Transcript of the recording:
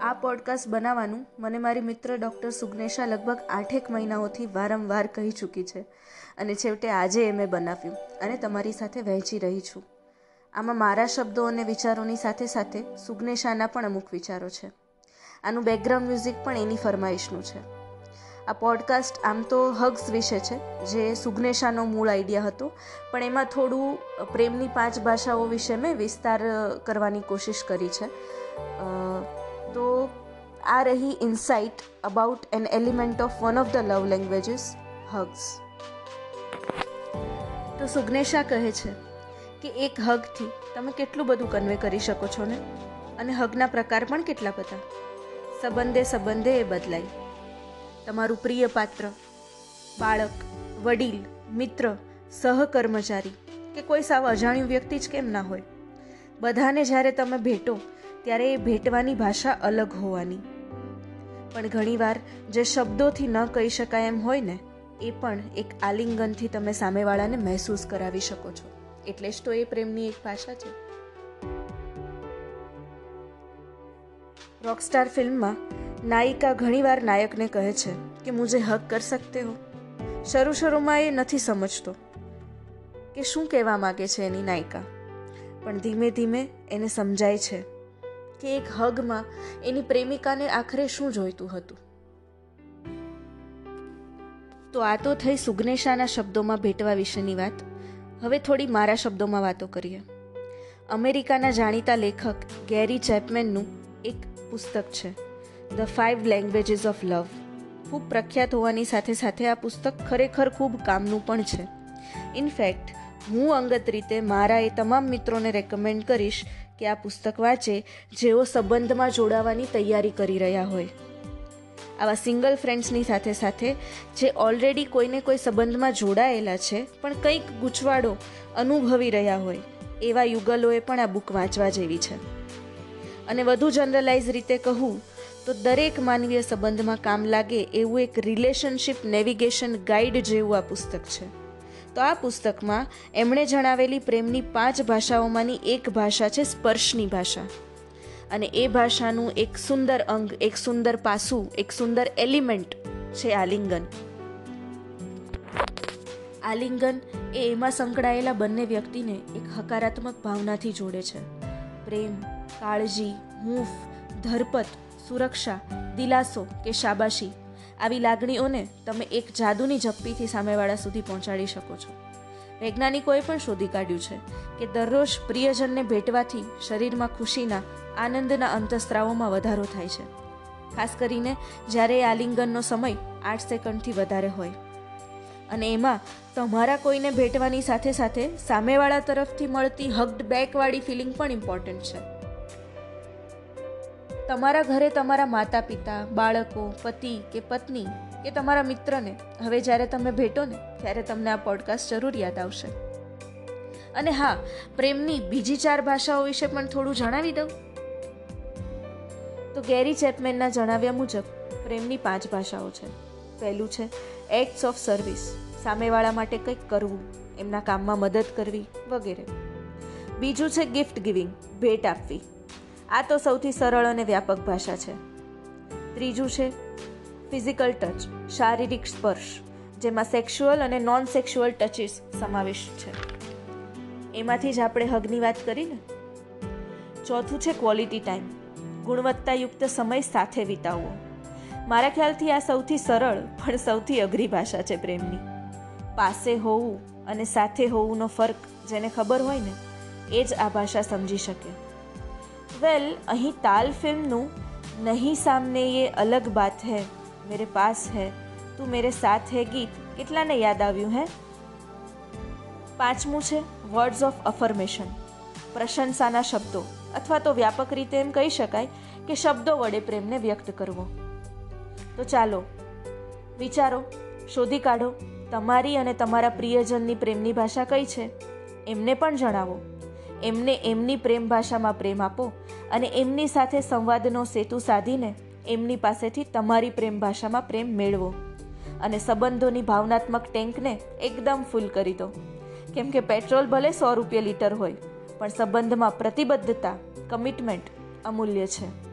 આ પોડકાસ્ટ બનાવવાનું મને મારી મિત્ર ડૉક્ટર સુગ્નેશા લગભગ આઠેક મહિનાઓથી વારંવાર કહી ચૂકી છે અને છેવટે આજે એ મેં બનાવ્યું અને તમારી સાથે વહેંચી રહી છું. આમાં મારા શબ્દો અને વિચારોની સાથે સાથે સુગ્નેશાના પણ અમુક વિચારો છે. આનું બેકગ્રાઉન્ડ મ્યુઝિક પણ એની ફરમાઈશનું છે. આ પોડકાસ્ટ આમ તો હગ્સ વિશે છે, જે સુગ્નેશાનો મૂળ આઈડિયા હતો, પણ એમાં થોડું પ્રેમની પાંચ ભાષાઓ વિશે મેં વિસ્તાર કરવાની કોશિશ કરી છે. તો આ રહી insight about an element of one of the love languages hugs તો સુગ્નેશા કહે છે કે એક હગથી તમે કેટલું બધું કન્વે કરી શકો છો ને? અને હગના પ્રકાર પણ કેટલા બધા? સંબંધે સંબંધે એ બદલાય. તમારું પ્રિય પાત્ર, બાળક, વડીલ, મિત્ર, સહકર્મચારી, કે કોઈ સાવ અજાણ્યું વ્યક્તિ જ કેમ ના હોય? બધાને જ્યારે તમે ભેટો ત્યારે એ ભેટવાની ભાષા અલગ હોવાની. પણ ઘણીવાર જે શબ્દોથી ન કહી શકાય એમ હોય ને, એ પણ એક આલિંગનથી તમે સામેવાળાને મહેસૂસ કરાવી શકો છો. એટલે જ તો એ પ્રેમની એક ભાષા છે. રોકસ્ટાર ફિલ્મમાં નાયિકા ઘણીવાર નાયકને કહે છે કે, મુજે હક કર સકતે હો. શરૂ શરૂમાં એ નથી સમજતો કે શું કહેવા માગે છે એની નાયિકા. પણ ધીમે ધીમે એને સમજાય છે કે એક હગમાં એની પ્રેમિકાને આખરે શું જોઈતું હતું? તો આ તો થઈ સુગ્નેશાના શબ્દોમાં ભેટવા વિશેની વાત. હવે થોડી મારા શબ્દોમાં વાતો કરીએ. અમેરિકાના જાણીતા લેખક ગેરી ચેપમેનનું એક પુસ્તક છે the five languages of love ખૂબ પ્રખ્યાત હોવાની સાથે સાથે આ પુસ્તક ખરેખર ખૂબ કામનું પણ છે. ઇનફેક્ટ હું અંગત રીતે મારા એ તમામ મિત્રોને રેકમેન્ડ કરીશ કે આ પુસ્તક વાંચે જેઓ સંબંધમાં જોડાવાની તૈયારી કરી રહ્યા હોય. આવા સિંગલ ફ્રેન્ડ્સની સાથે સાથે જે ઓલરેડી કોઈને કોઈ સંબંધમાં જોડાયેલા છે, પણ કંઈક ગૂંચવાડો અનુભવી રહ્યા હોય, એવા યુગલોએ પણ આ બુક વાંચવા જેવી છે. અને વધુ જનરલાઇઝ રીતે કહું, તો દરેક માનવીય સંબંધમાં કામ લાગે એવું એક રિલેશનશિપ નેવિગેશન ગાઈડ જેવું આ પુસ્તક છે. તો આ પુસ્તકમાં એમણે જણાવેલી પ્રેમની પાંચ ભાષાઓમાંની એક ભાષા છે સ્પર્શની ભાષા. અને એ ભાષાનું એક સુંદર અંગ, એક સુંદર પાસું, એક સુંદર એલિમેન્ટ છે આલિંગન. આલિંગન એ એમાં સંકળાયેલા બંને વ્યક્તિને એક હકારાત્મક ભાવનાથી જોડે છે. પ્રેમ, કાળજી, હૂંફ, ધરપત, સુરક્ષા, દિલાસો કે શાબાશી આવી લાગણીઓને તમે એક જાદુની ઝપ્પીથી સામેવાળા સુધી પહોંચાડી શકો છો. વૈજ્ઞાનિકોએ પણ શોધી કાઢ્યું છે કે દરરોજ પ્રિયજનને ભેટવાથી શરીરમાં ખુશીના, આનંદના અંતસ્ત્રાવોમાં વધારો થાય છે. ખાસ કરીને જ્યારે એ આલિંગનનો સમય આઠ સેકન્ડથી વધારે હોય. અને એમાં તમારા કોઈને ભેટવાની સાથે સાથે સામેવાળા તરફથી મળતી હગ્ડ બેકવાળી ફિલિંગ પણ ઇમ્પોર્ટન્ટ છે. તમારા ઘરે તમારા માતા પિતા બાળકો, પતિ કે પત્ની કે તમારા મિત્રને હવે જ્યારે તમે ભેટો ને, ત્યારે તમને આ પોડકાસ્ટ જરૂર યાદ આવશે. અને હા, પ્રેમની બીજી ચાર ભાષાઓ વિશે પણ થોડું જણાવી દઉં. તો ગેરી ચેપમેનના જણાવ્યા મુજબ, પ્રેમની પાંચ ભાષાઓ છે. પહેલું છે એક્ટ્સ ઓફ સર્વિસ સામેવાળા માટે કંઈક કરવું, એમના કામમાં મદદ કરવી વગેરે. બીજું છે ગિફ્ટ ગિવિંગ ભેટ આપવી. આ તો સૌથી સરળ અને વ્યાપક ભાષા છે. ત્રીજું છે ફિઝિકલ ટચ શારીરિક સ્પર્શ, જેમાં સેક્સ્યુઅલ અને નોન સેક્સ્યુઅલ ટચીસ સમાવેશ છે. એમાંથી જ આપણે હગની વાત કરીને ચોથું છે ક્વોલિટી ટાઈમ ગુણવત્તાયુક્ત સમય સાથે વિતાવવો. મારા ખ્યાલથી આ સૌથી સરળ, પણ સૌથી અઘરી ભાષા છે પ્રેમની. પાસે હોવું અને સાથે હોવુંનો ફરક, જેને ખબર હોય ને, એ જ આ ભાષા સમજી શકે. વેલ અહીં તાલ ફિલ્મનું નહીં સામને યે અલગ બાત હૈ, મેરે પાસ હૈ. તું મેરે સાથ હૈ ગીત કેટલાને યાદ આવ્યું હે? પાંચમું છે વર્ડ્સ ઓફ અફર્મેશન પ્રશંસાના શબ્દો, અથવા તો વ્યાપક રીતે એમ કહી શકાય કે શબ્દો વડે પ્રેમને વ્યક્ત કરવો. તો ચાલો, વિચારો, શોધી કાઢો, તમારી અને તમારા પ્રિયજનની પ્રેમની ભાષા કઈ છે? એમને પણ જણાવો. એમને એમની પ્રેમ ભાષામાં પ્રેમ આપો અને એમની સાથે સંવાદનો સેતુ સાધીને એમની પાસેથી તમારી પ્રેમ ભાષામાં પ્રેમ મેળવો અને સંબંધોની ભાવનાત્મક ટેન્કને એકદમ ફૂલ કરી દો. કેમ કે પેટ્રોલ ભલે સો રૂપિયા લીટર હોય, પણ સંબંધમાં પ્રતિબદ્ધતા, કમિટમેન્ટ અમૂલ્ય છે.